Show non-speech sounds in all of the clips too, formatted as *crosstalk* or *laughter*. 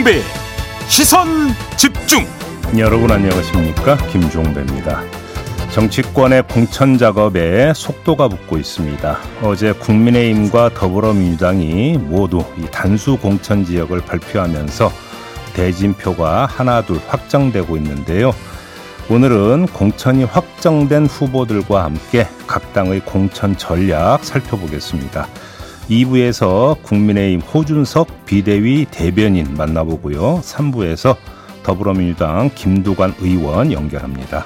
김종배 시선 집중 여러분 안녕하십니까 김종배입니다. 정치권의 공천 작업에 속도가 붙고 있습니다. 어제 국민의힘과 더불어민주당이 모두 이 단수 공천 지역을 발표하면서 대진표가 하나둘 확정되고 있는데요. 오늘은 공천이 확정된 후보들과 함께 각 당의 공천 전략 살펴보겠습니다. 2부에서 국민의힘 호준석 비대위 대변인 만나보고요. 3부에서 더불어민주당 김두관 의원 연결합니다.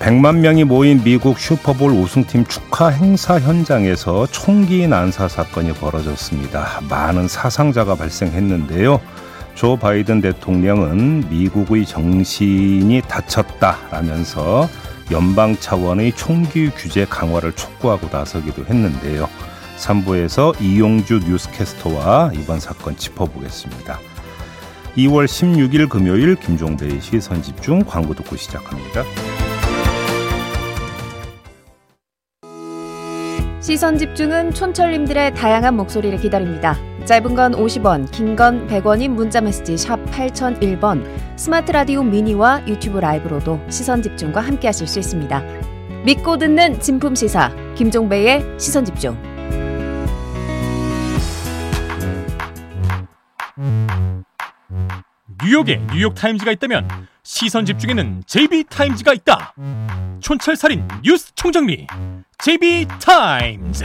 100만 명이 모인 미국 슈퍼볼 우승팀 축하 행사 현장에서 총기 난사 사건이 벌어졌습니다. 많은 사상자가 발생했는데요. 조 바이든 대통령은 미국의 정신이 다쳤다라면서 연방 차원의 총기 규제 강화를 촉구하고 나서기도 했는데요. 3부에서 이용주 뉴스캐스터와 이번 사건 짚어보겠습니다. 2월 16일 금요일 김종배의 시선 집중 광고 듣고 시작합니다. 시선 집중은 촌철님들의 다양한 목소리를 기다립니다. 짧은 건 50원, 긴 건 100원인 문자 메시지 샵 8001번, 스마트 라디오 미니와 유튜브 라이브로도 시선 집중과 함께 하실 수 있습니다. 믿고 듣는 진품 시사 김종배의 시선 집중. 뉴욕에 뉴욕 타임즈가 있다면 시선 집중에는 JB타임즈가 있다 촌철살인 뉴스 총정리 JB타임즈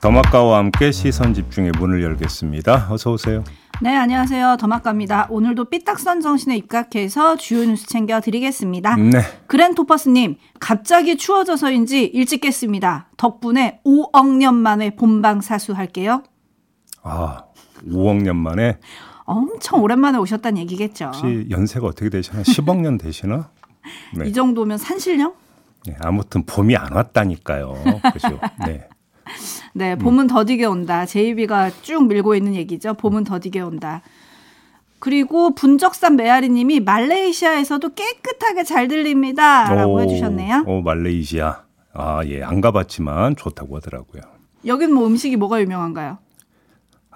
더마카와 함께 시선 집중의 문을 열겠습니다. 어서 오세요. 네, 안녕하세요. 더마카입니다. 오늘도 삐딱선 정신에 입각해서 주요 뉴스 챙겨 드리겠습니다. 네. 그랜토퍼스님, 갑자기 추워져서인지 일찍 깼습니다. 덕분에 5억 년 만에 본방 사수할게요. 아, 5억 년 만에 엄청 오랜만에 오셨다는 얘기겠죠. 혹시 연세가 어떻게 되시나? 10억 년 되시나? *laughs* 네. 이 정도면 산신령? 네, 아무튼 봄이 안 왔다니까요. 그죠? 네. 네, 봄은 음. 더디게 온다. 제이비가 쭉 밀고 있는 얘기죠. 봄은 더디게 온다. 그리고 분적산 메아리님이 말레이시아에서도 깨끗하게 잘 들립니다라고 오, 해주셨네요. 오 말레이시아. 아 예, 안 가봤지만 좋다고 하더라고요. 여긴 뭐 음식이 뭐가 유명한가요?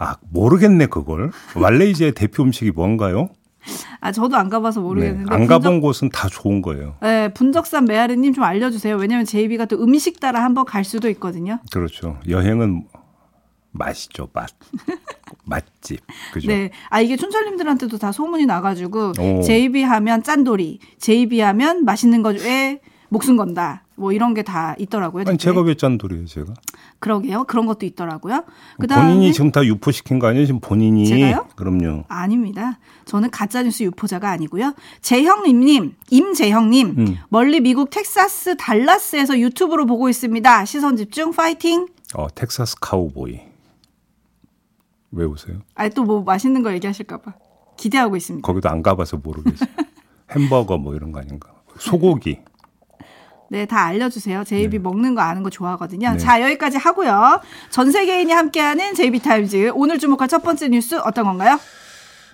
아 모르겠네 그걸. 말레이시아의 대표 음식이 뭔가요? 아 저도 안 가봐서 모르겠는데 네, 안 가본 분적... 곳은 다 좋은 거예요. 네, 분적산 메아리님 좀 알려주세요. 왜냐하면 제이비가 또 음식 따라 한번 갈 수도 있거든요. 그렇죠. 여행은 맛이죠, 맛. *laughs* 맛집. 그죠? 네. 아, 이게 촌철님들한테도 다 소문이 나가지고, JB 하면 짠돌이, JB 하면 맛있는 거에 목숨 건다. 뭐 이런 게 다 있더라고요. 아니, 제가 왜 짠돌이에요, 제가? 그러게요. 그런 것도 있더라고요. 그다음에 본인이 지금 다 유포시킨 거 아니에요? 지금 본인이. 제가요? 그럼요. 아닙니다. 저는 가짜뉴스 유포자가 아니고요. 재형님님, 임재형님, 음. 멀리 미국 텍사스 달라스에서 유튜브로 보고 있습니다. 시선 집중 파이팅. 어, 텍사스 카우보이. 왜 오세요? 아니 또 뭐 맛있는 거 얘기하실까봐 기대하고 있습니다. 거기도 안 가봐서 모르겠어요. *laughs* 햄버거 뭐 이런 거 아닌가? 소고기. 네, 다 알려주세요. JB 네. 먹는 거 아는 거 좋아하거든요. 네. 자, 여기까지 하고요. 전 세계인이 함께하는 JB 타임즈. 오늘 주목할 첫 번째 뉴스 어떤 건가요?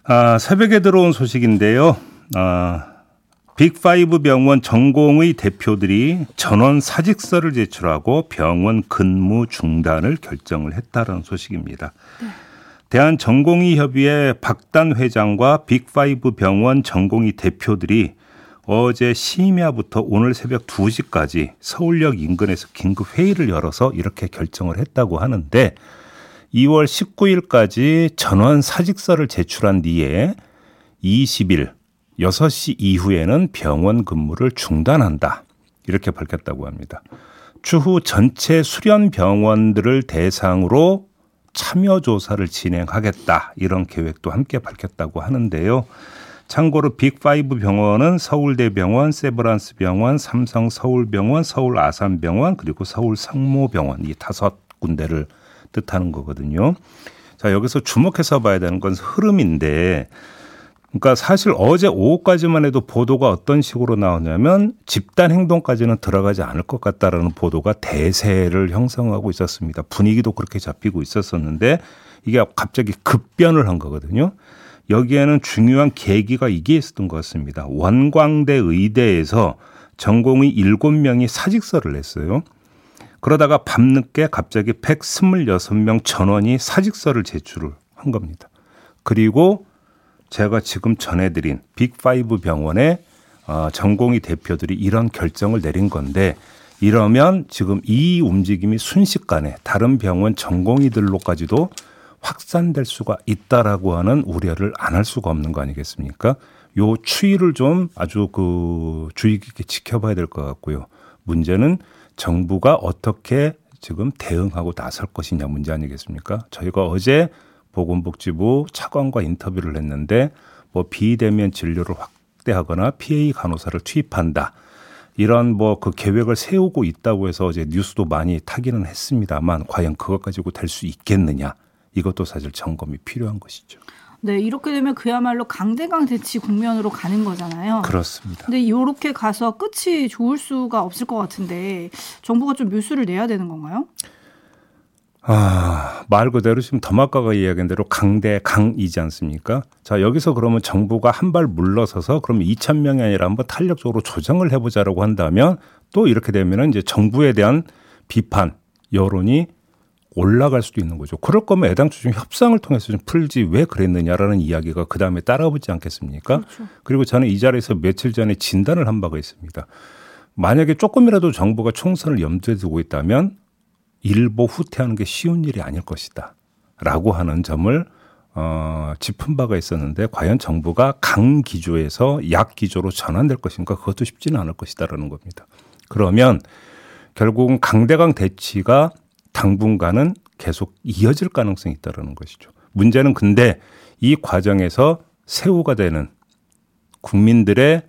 아, 새벽에 들어온 소식인데요. 아, 빅5 병원 전공의 대표들이 전원 사직서를 제출하고 병원 근무 중단을 결정을 했다는 소식입니다. 네. 대한 전공의 협의회 박단 회장과 빅5 병원 전공의 대표들이 어제 심야부터 오늘 새벽 2시까지 서울역 인근에서 긴급 회의를 열어서 이렇게 결정을 했다고 하는데 2월 19일까지 전원 사직서를 제출한 뒤에 20일 6시 이후에는 병원 근무를 중단한다. 이렇게 밝혔다고 합니다. 추후 전체 수련 병원들을 대상으로 참여 조사를 진행하겠다. 이런 계획도 함께 밝혔다고 하는데요. 참고로 빅5 병원은 서울대병원, 세브란스 병원, 삼성 서울병원, 서울 아산병원, 그리고 서울 성모병원 이 다섯 군데를 뜻하는 거거든요. 자, 여기서 주목해서 봐야 되는 건 흐름인데 그러니까 사실 어제 오후까지만 해도 보도가 어떤 식으로 나오냐면 집단 행동까지는 들어가지 않을 것 같다라는 보도가 대세를 형성하고 있었습니다. 분위기도 그렇게 잡히고 있었었는데 이게 갑자기 급변을 한 거거든요. 여기에는 중요한 계기가 이게 있었던 것 같습니다. 원광대 의대에서 전공의 7명이 사직서를 냈어요. 그러다가 밤늦게 갑자기 126명 전원이 사직서를 제출을 한 겁니다. 그리고 제가 지금 전해드린 빅5 병원의 어, 전공의 대표들이 이런 결정을 내린 건데 이러면 지금 이 움직임이 순식간에 다른 병원 전공의들로까지도 확산될 수가 있다라고 하는 우려를 안 할 수가 없는 거 아니겠습니까? 요 추이를 좀 아주 그 주의 깊게 지켜봐야 될 것 같고요. 문제는 정부가 어떻게 지금 대응하고 나설 것이냐 문제 아니겠습니까? 저희가 어제 보건복지부 차관과 인터뷰를 했는데 뭐 비대면 진료를 확대하거나 PA 간호사를 투입한다. 이런 뭐 그 계획을 세우고 있다고 해서 어제 뉴스도 많이 타기는 했습니다만 과연 그것 가지고 될 수 있겠느냐 이것도 사실 점검이 필요한 것이죠. 네, 이렇게 되면 그야말로 강대강 대치 국면으로 가는 거잖아요. 그렇습니다. 근데 이렇게 가서 끝이 좋을 수가 없을 것 같은데 정부가 좀 묘수를 내야 되는 건가요? 아, 말 그대로 지금 더마카가 이야기한 대로 강대 강이지 않습니까? 자, 여기서 그러면 정부가 한 발 물러서서 그럼 2천 명이 아니라 한번 탄력적으로 조정을 해보자라고 한다면 또 이렇게 되면은 이제 정부에 대한 비판 여론이 올라갈 수도 있는 거죠. 그럴 거면 애당초 좀 협상을 통해서 좀 풀지 왜 그랬느냐라는 이야기가 그 다음에 따라오지 않겠습니까? 그렇죠. 그리고 저는 이 자리에서 며칠 전에 진단을 한 바가 있습니다. 만약에 조금이라도 정부가 총선을 염두에 두고 있다면 일보 후퇴하는 게 쉬운 일이 아닐 것이다. 라고 하는 점을 어, 짚은 바가 있었는데 과연 정부가 강 기조에서 약 기조로 전환될 것인가 그것도 쉽지는 않을 것이다라는 겁니다. 그러면 결국은 강대강 대치가 당분간은 계속 이어질 가능성이 있다라는 것이죠. 문제는 근데 이 과정에서 세우가 되는 국민들의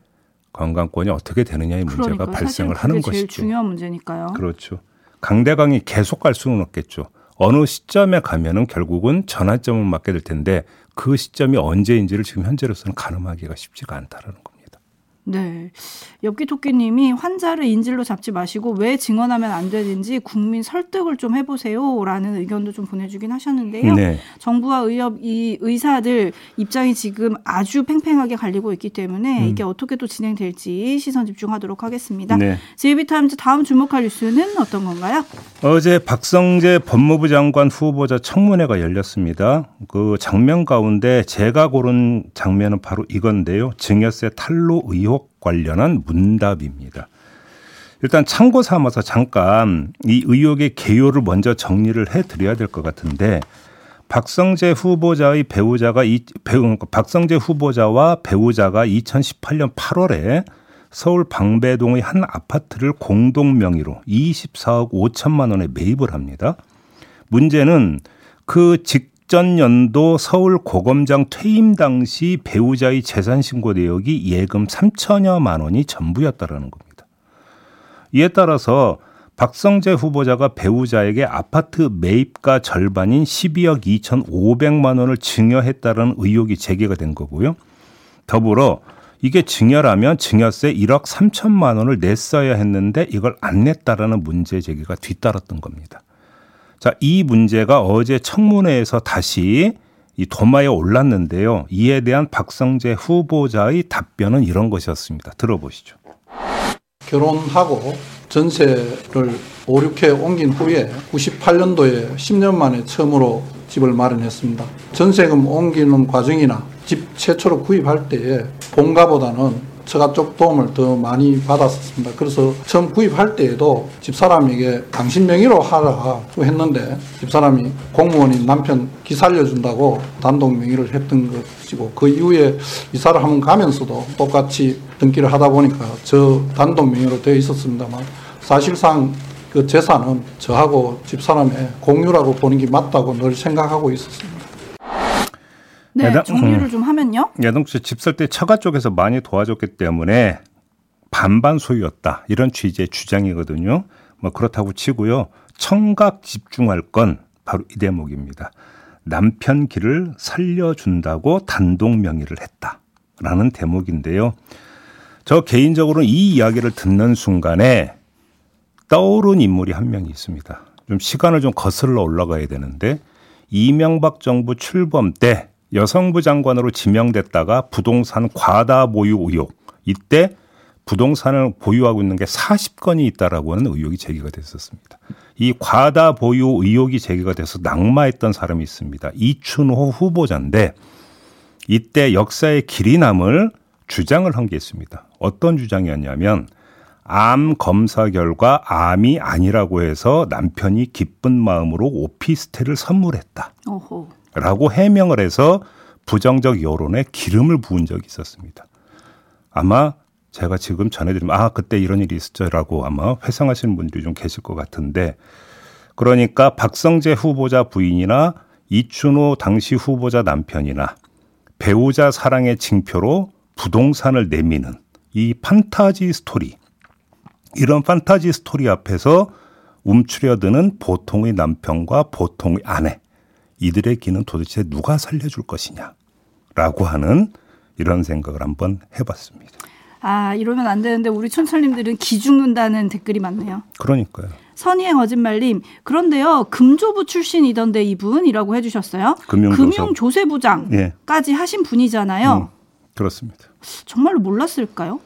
건강권이 어떻게 되느냐의 문제가 그러니까 발생을 하는 것이죠. 제일 중요한 문제니까요. 그렇죠. 강대강이 계속 갈 수는 없겠죠. 어느 시점에 가면은 결국은 전환점을 맞게 될 텐데 그 시점이 언제인지를 지금 현재로서는 가늠하기가 쉽지가 않다라는 겁니다. 네. 엽기 토끼님이 환자를 인질로 잡지 마시고 왜 증언하면 안 되는지 국민 설득을 좀 해보세요 라는 의견도 좀 보내주긴 하셨는데요. 네. 정부와 의협 이 의사들 입장이 지금 아주 팽팽하게 갈리고 있기 때문에 음. 이게 어떻게 또 진행될지 시선 집중하도록 하겠습니다. 네. 제이비타임즈 다음 주목할 뉴스는 어떤 건가요? 어제 박성재 법무부 장관 후보자 청문회가 열렸습니다. 그 장면 가운데 제가 고른 장면은 바로 이건데요. 증여세 탈루 의혹 관련한 문답입니다. 일단 참고 삼아서 잠깐 이 의혹의 개요를 먼저 정리를 해 드려야 될 것 같은데 박성재 후보자의 배우자가 이 배우 박성재 후보자와 배우자가 2018년 8월에 서울 방배동의 한 아파트를 공동 명의로 24억 5천만 원에 매입을 합니다. 문제는 그 직 직전 연도 서울 고검장 퇴임 당시 배우자의 재산 신고 내역이 예금 3천여만 원이 전부였다라는 겁니다. 이에 따라서 박성재 후보자가 배우자에게 아파트 매입가 절반인 12억 2,500만 원을 증여했다는 의혹이 제기가 된 거고요. 더불어 이게 증여라면 증여세 1억 3천만 원을 냈어야 했는데 이걸 안 냈다라는 문제 제기가 뒤따랐던 겁니다. 자, 이 문제가 어제 청문회에서 다시 이 도마에 올랐는데요. 이에 대한 박성재 후보자의 답변은 이런 것이었습니다. 들어보시죠. 결혼하고 전세를 5, 6회 옮긴 후에 98년도에 10년 만에 처음으로 집을 마련했습니다. 전세금 옮기는 과정이나 집 최초로 구입할 때에 본가보다는 처가 쪽 도움을 더 많이 받았었습니다. 그래서 처음 구입할 때에도 집사람에게 당신 명의로 하라 했는데 집사람이 공무원인 남편 기 살려준다고 단독 명의를 했던 것이고 그 이후에 이사를 한번 가면서도 똑같이 등기를 하다 보니까 저 단독 명의로 되어 있었습니다만 사실상 그 재산은 저하고 집사람의 공유라고 보는 게 맞다고 늘 생각하고 있었습니다. 네, 야당, 정리를 음. 좀 하면요. 야동씨 집살 때 처가 쪽에서 많이 도와줬기 때문에 반반 소유였다. 이런 취지의 주장이거든요. 뭐 그렇다고 치고요. 청각 집중할 건 바로 이 대목입니다. 남편 길을 살려준다고 단독 명의를 했다라는 대목인데요. 저 개인적으로 이 이야기를 듣는 순간에 떠오른 인물이 한 명이 있습니다. 좀 시간을 좀 거슬러 올라가야 되는데 이명박 정부 출범 때 여성부 장관으로 지명됐다가 부동산 과다 보유 의혹 이때 부동산을 보유하고 있는 게 40건이 있다라고 하는 의혹이 제기가 됐었습니다. 이 과다 보유 의혹이 제기가 돼서 낙마했던 사람이 있습니다. 이춘호 후보자인데 이때 역사의 길이 남을 주장을 한 게 있습니다. 어떤 주장이었냐면 암 검사 결과 암이 아니라고 해서 남편이 기쁜 마음으로 오피스텔을 선물했다. 오호. 라고 해명을 해서 부정적 여론에 기름을 부은 적이 있었습니다. 아마 제가 지금 전해드리면 아 그때 이런 일이 있었죠라고 아마 회상하시는 분들이 좀 계실 것 같은데 그러니까 박성재 후보자 부인이나 이춘호 당시 후보자 남편이나 배우자 사랑의 징표로 부동산을 내미는 이 판타지 스토리 이런 판타지 스토리 앞에서 움츠려드는 보통의 남편과 보통의 아내 이들의 기는 도대체 누가 살려줄 것이냐라고 하는 이런 생각을 한번 해봤습니다. 아 이러면 안 되는데 우리 촌철님들은 기 죽는다는 댓글이 많네요. 그러니까요. 선의의 거짓말님 그런데요 금조부 출신이던데 이분이라고 해주셨어요. 금융조사. 금융조세부장까지 예. 하신 분이잖아요. 음, 그렇습니다. 정말로 몰랐을까요?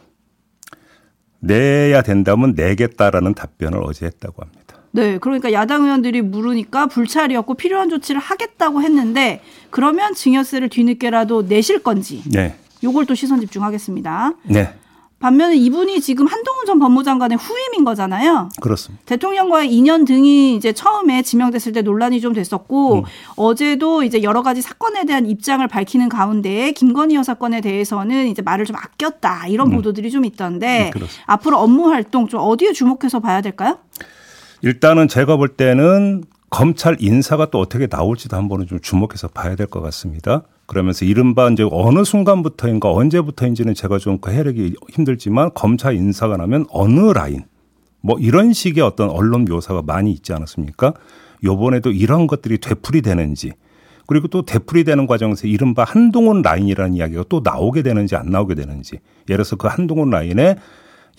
내야 된다면 내겠다라는 답변을 어제 했다고 합니다. 네, 그러니까 야당 의원들이 물으니까 불찰이었고 필요한 조치를 하겠다고 했는데 그러면 증여세를 뒤늦게라도 내실 건지 네. 요걸 또 시선 집중하겠습니다. 네. 반면에 이분이 지금 한동훈 전 법무장관의 후임인 거잖아요. 그렇습니다. 대통령과의 인연 등이 이제 처음에 지명됐을 때 논란이 좀 됐었고 음. 어제도 이제 여러 가지 사건에 대한 입장을 밝히는 가운데 김건희 여 사 건에 대해서는 이제 말을 좀 아꼈다 이런 보도들이 좀 있던데 음, 그렇습니다. 앞으로 업무 활동 좀 어디에 주목해서 봐야 될까요? 일단은 제가 볼 때는 검찰 인사가 또 어떻게 나올지도 한번은 좀 주목해서 봐야 될 것 같습니다. 그러면서 이른바 이제 어느 순간부터인가 언제부터인지는 제가 좀그 해력이 힘들지만 검찰 인사가 나면 어느 라인 뭐 이런 식의 어떤 언론 묘사가 많이 있지 않았습니까? 요번에도 이런 것들이 되풀이 되는지 그리고 또 되풀이 되는 과정에서 이른바 한동훈 라인이라는 이야기가 또 나오게 되는지 안 나오게 되는지 예를 들어서 그 한동훈 라인의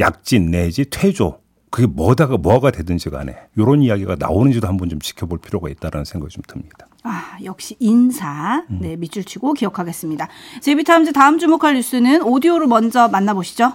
약진 내지 퇴조 그게 뭐다가 뭐가 되든지 간에 이런 이야기가 나오는지도 한번 좀 지켜볼 필요가 있다라는 생각이 좀 듭니다. 아, 역시 인사. 음. 네, 밑줄 치고 기억하겠습니다. 제비타임즈 다음 주목할 뉴스는 오디오로 먼저 만나보시죠.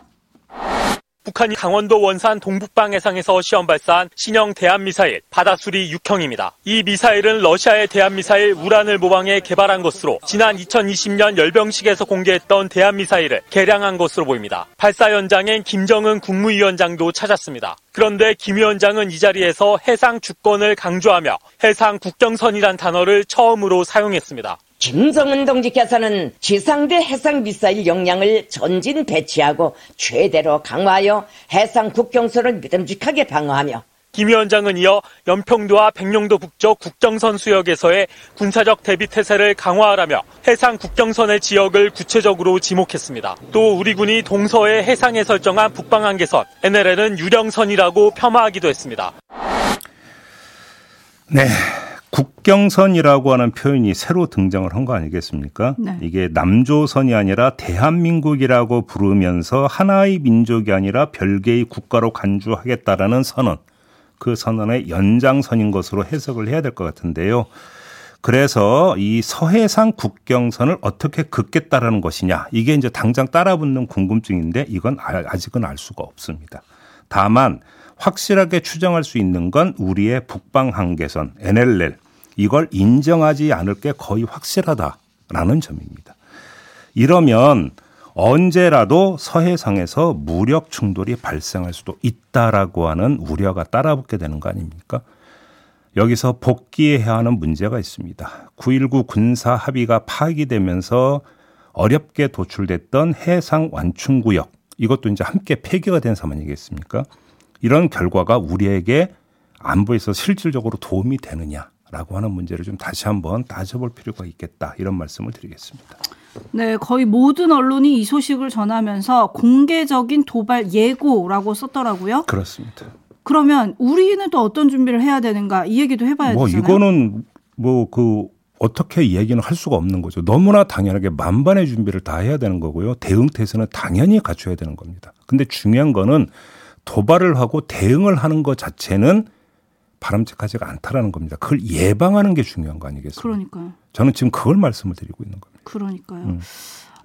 북한이 강원도 원산 동북방 해상에서 시험 발사한 신형 대한 미사일 바다수리 6형입니다. 이 미사일은 러시아의 대한 미사일 우란을 모방해 개발한 것으로 지난 2020년 열병식에서 공개했던 대한 미사일을 개량한 것으로 보입니다. 발사 현장엔 김정은 국무위원장도 찾았습니다. 그런데 김 위원장은 이 자리에서 해상 주권을 강조하며 해상 국경선이란 단어를 처음으로 사용했습니다. 김정은 동지께서는 지상대 해상 미사일 역량을 전진 배치하고 최대로 강화하여 해상 국경선을 믿음직하게 방어하며 김 위원장은 이어 연평도와 백령도 북쪽 국경선 수역에서의 군사적 대비 태세를 강화하라며 해상 국경선의 지역을 구체적으로 지목했습니다. 또 우리 군이 동서의 해상에 설정한 북방 한계선 NLL은 유령선이라고 폄하하기도 했습니다. 네. 국경선이라고 하는 표현이 새로 등장을 한 거 아니겠습니까? 네. 이게 남조선이 아니라 대한민국이라고 부르면서 하나의 민족이 아니라 별개의 국가로 간주하겠다라는 선언. 그 선언의 연장선인 것으로 해석을 해야 될 것 같은데요. 그래서 이 서해상 국경선을 어떻게 긋겠다라는 것이냐. 이게 이제 당장 따라붙는 궁금증인데 이건 아- 아직은 알 수가 없습니다. 다만 확실하게 추정할 수 있는 건 우리의 북방 한계선 NLL 이걸 인정하지 않을 게 거의 확실하다라는 점입니다. 이러면 언제라도 서해상에서 무력 충돌이 발생할 수도 있다라고 하는 우려가 따라붙게 되는 거 아닙니까? 여기서 복귀해야 하는 문제가 있습니다. 9.19 군사 합의가 파기되면서 어렵게 도출됐던 해상 완충구역 이것도 이제 함께 폐기가 된 상황이겠습니까? 이런 결과가 우리에게 안보에서 실질적으로 도움이 되느냐라고 하는 문제를 좀 다시 한번 따져볼 필요가 있겠다 이런 말씀을 드리겠습니다. 네, 거의 모든 언론이 이 소식을 전하면서 공개적인 도발 예고라고 썼더라고요. 그렇습니다. 그러면 우리는 또 어떤 준비를 해야 되는가 이 얘기도 해봐야 뭐 되잖아요. 이거는 뭐 그 어떻게 얘기는 할 수가 없는 거죠. 너무나 당연하게 만반의 준비를 다 해야 되는 거고요. 대응 태세는 당연히 갖춰야 되는 겁니다. 근데 중요한 거는 도발을 하고 대응을 하는 것 자체는 바람직하지가 않다라는 겁니다. 그걸 예방하는 게 중요한 거 아니겠습니까? 그러니까요. 저는 지금 그걸 말씀을 드리고 있는 겁니다. 그러니까요. 음.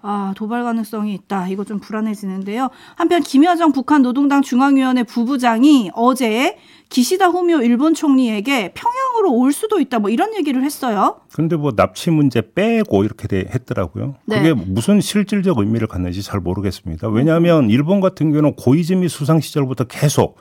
아, 도발 가능성이 있다. 이거 좀 불안해지는데요. 한편 김여정 북한 노동당 중앙위원회 부부장이 어제 기시다 후미오 일본 총리에게 평양으로 올 수도 있다. 뭐 이런 얘기를 했어요. 근데 뭐 납치 문제 빼고 이렇게 돼- 했더라고요. 네. 그게 무슨 실질적 의미를 갖는지 잘 모르겠습니다. 왜냐하면 일본 같은 경우는 고이즈미 수상 시절부터 계속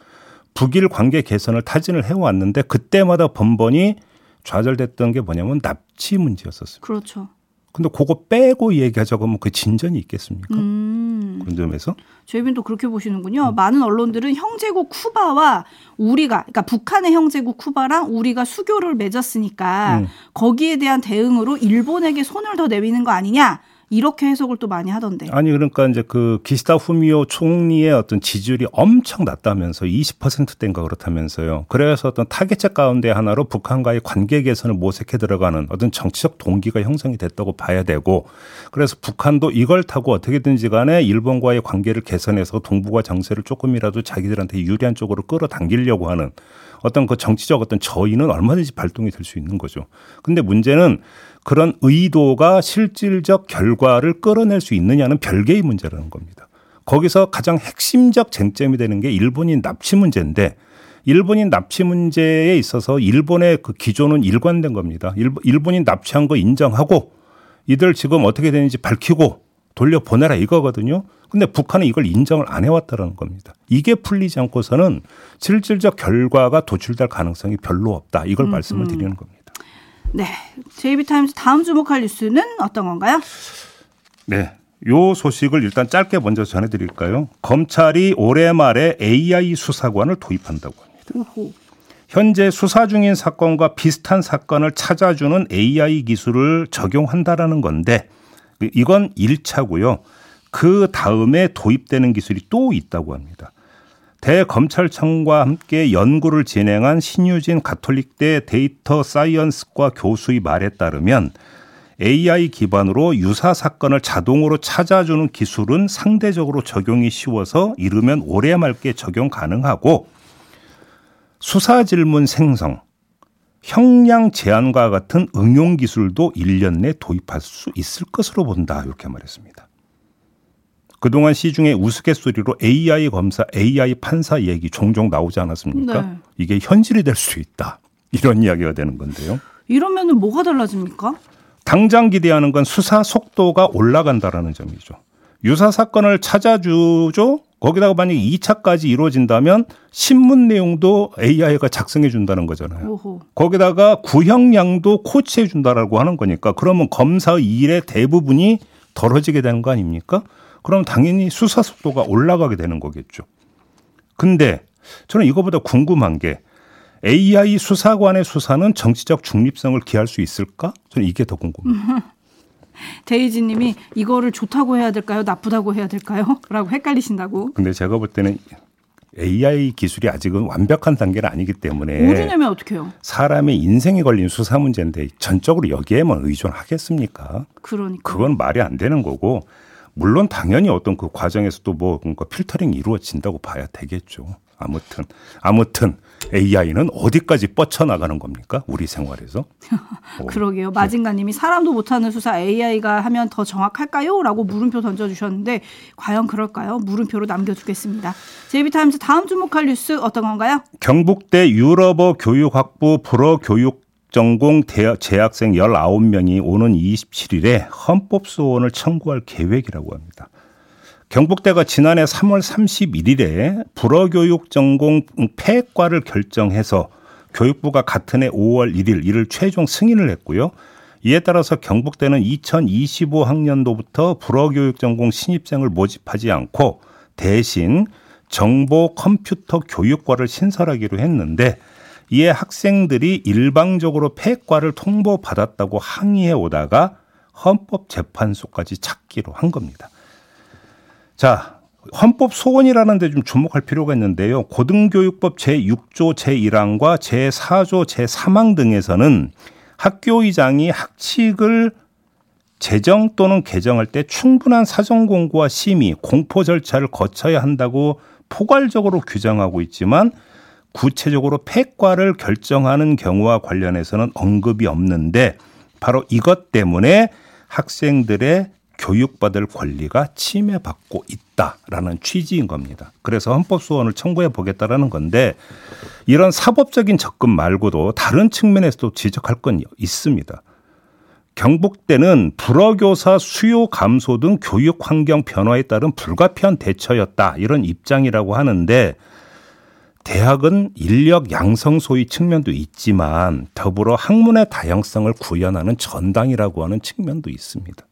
북일 관계 개선을 타진을 해왔는데 그때마다 번번이 좌절됐던 게 뭐냐면 납치 문제였었습니다. 그렇죠. 근데 그거 빼고 얘기하자고 하면 그 진전이 있겠습니까? 음. 그런 점에서 제이빈도 그렇게 보시는군요. 음. 많은 언론들은 형제국 쿠바와 우리가 그러니까 북한의 형제국 쿠바랑 우리가 수교를 맺었으니까 음. 거기에 대한 대응으로 일본에게 손을 더 내미는 거 아니냐 이렇게 해석을 또 많이 하던데. 아니 그러니까 이제 그 기시다 후미오 총리의 어떤 지지율이 엄청 낮다면서 20%대인가 그렇다면서요. 그래서 어떤 타겟책 가운데 하나로 북한과의 관계 개선을 모색해 들어가는 어떤 정치적 동기가 형성이 됐다고 봐야 되고 그래서 북한도 이걸 타고 어떻게든지 간에 일본과의 관계를 개선해서 동북아 정세를 조금이라도 자기들한테 유리한 쪽으로 끌어당기려고 하는 어떤 그 정치적 어떤 저의는 얼마든지 발동이 될 수 있는 거죠. 근데 문제는 그런 의도가 실질적 결과를 끌어낼 수 있느냐는 별개의 문제라는 겁니다. 거기서 가장 핵심적 쟁점이 되는 게 일본인 납치 문제인데 일본인 납치 문제에 있어서 일본의 그 기조는 일관된 겁니다. 일- 일본인 납치한 거 인정하고 이들 지금 어떻게 되는지 밝히고 돌려보내라 이거거든요. 근데 북한은 이걸 인정을 안 해왔다는 겁니다. 이게 풀리지 않고서는 실질적 결과가 도출될 가능성이 별로 없다. 이걸 말씀을 드리는 겁니다. 네. JB타임스 다음 주목할 뉴스는 어떤 건가요? 네. 요 소식을 일단 짧게 먼저 전해드릴까요? 검찰이 올해 말에 AI 수사관을 도입한다고 합니다. 오호. 현재 수사 중인 사건과 비슷한 사건을 찾아주는 AI 기술을 적용한다라는 건데 이건 1차고요. 그 다음에 도입되는 기술이 또 있다고 합니다. 대검찰청과 함께 연구를 진행한 신유진 가톨릭대 데이터 사이언스과 교수의 말에 따르면 AI 기반으로 유사 사건을 자동으로 찾아주는 기술은 상대적으로 적용이 쉬워서 이르면 올해 말께 적용 가능하고 수사 질문 생성, 형량 제한과 같은 응용 기술도 1년 내 도입할 수 있을 것으로 본다. 이렇게 말했습니다. 그동안 시중에 우스갯소리로 AI 검사, AI 판사 얘기 종종 나오지 않았습니까? 네. 이게 현실이 될 수 있다. 이런 이야기가 되는 건데요. 이러면은 뭐가 달라집니까? 당장 기대하는 건 수사 속도가 올라간다라는 점이죠. 유사 사건을 찾아주죠. 거기다가 만약 2차까지 이루어진다면 신문 내용도 AI가 작성해 준다는 거잖아요. 오호. 거기다가 구형량도 코치해 준다라고 하는 거니까 그러면 검사의 일의 대부분이 덜어지게 되는 거 아닙니까? 그럼 당연히 수사 속도가 올라가게 되는 거겠죠. 근데 저는 이거보다 궁금한 게 AI 수사관의 수사는 정치적 중립성을 기할 수 있을까? 저는 이게 더 궁금해요. *laughs* 데이지님이 이거를 좋다고 해야 될까요? 나쁘다고 해야 될까요? *laughs* 라고 헷갈리신다고. 근데 제가 볼 때는 AI 기술이 아직은 완벽한 단계는 아니기 때문에 오류내면 어떡해요? 사람의 인생이 걸린 수사 문제인데 전적으로 여기에만 의존하겠습니까? 그러니까. 그건 말이 안 되는 거고 물론 당연히 어떤 그 과정에서도 뭐 뭔가 필터링이 이루어진다고 봐야 되겠죠. 아무튼 아무튼 AI는 어디까지 뻗쳐나가는 겁니까? 우리 생활에서? 어, *laughs* 그러게요. 마징가님이 사람도 못하는 수사 AI가 하면 더 정확할까요? 라고 물음표 던져주셨는데 과연 그럴까요? 물음표로 남겨두겠습니다. 제이비타임즈 다음 주목할 뉴스 어떤 건가요? 경북대 유럽어 교육학부 불어 교육 전공 대- 재학생 19명이 오는 27일에 헌법 소원을 청구할 계획이라고 합니다. 경북대가 지난해 3월 31일에 불어교육 전공 폐과를 결정해서 교육부가 같은 해 5월 1일 이를 최종 승인을 했고요. 이에 따라서 경북대는 2025학년도부터 불어교육 전공 신입생을 모집하지 않고 대신 정보 컴퓨터 교육과를 신설하기로 했는데 이에 학생들이 일방적으로 폐과를 통보받았다고 항의해 오다가 헌법재판소까지 찾기로 한 겁니다. 자, 헌법 소원이라는 데 좀 주목할 필요가 있는데요. 고등교육법 제6조 제1항과 제4조 제3항 등에서는 학교의장이 학칙을 제정 또는 개정할 때 충분한 사전 공고와 심의, 공포 절차를 거쳐야 한다고 포괄적으로 규정하고 있지만 구체적으로 폐과를 결정하는 경우와 관련해서는 언급이 없는데 바로 이것 때문에 학생들의 교육받을 권리가 침해받고 있다라는 취지인 겁니다. 그래서 헌법 소원을 청구해 보겠다라는 건데 이런 사법적인 접근 말고도 다른 측면에서도 지적할 건 있습니다. 경북대는 불어교사 수요 감소 등 교육 환경 변화에 따른 불가피한 대처였다 이런 입장이라고 하는데 대학은 인력 양성 소위 측면도 있지만 더불어 학문의 다양성을 구현하는 전당이라고 하는 측면도 있습니다.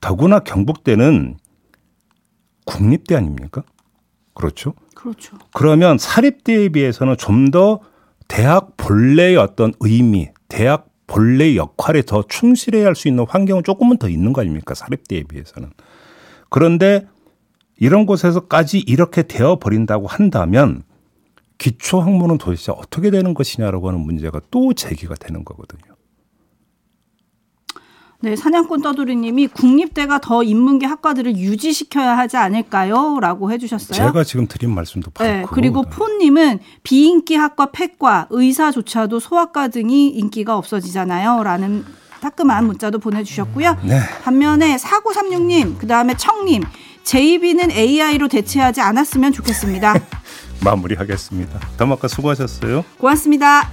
더구나 경북대는 국립대 아닙니까? 그렇죠? 그렇죠. 그러면 사립대에 비해서는 좀 더 대학 본래의 어떤 의미, 대학 본래 역할에 더 충실해야 할 수 있는 환경은 조금은 더 있는 거 아닙니까? 사립대에 비해서는. 그런데 이런 곳에서까지 이렇게 되어 버린다고 한다면 기초 학문은 도대체 어떻게 되는 것이냐라고 하는 문제가 또 제기가 되는 거거든요. 네, 사냥꾼 떠돌이님이 국립대가 더 인문계 학과들을 유지시켜야 하지 않을까요? 라고 해주셨어요. 제가 지금 드린 말씀도 바로 네. 그리고 폰님은 비인기 학과 팩과 의사조차도 소아과 등이 인기가 없어지잖아요. 라는 따끔한 문자도 보내주셨고요. 네. 반면에 4936님, 그 다음에 청님, JB는 AI로 대체하지 않았으면 좋겠습니다. *laughs* 마무리하겠습니다. 더마카 수고하셨어요. 고맙습니다.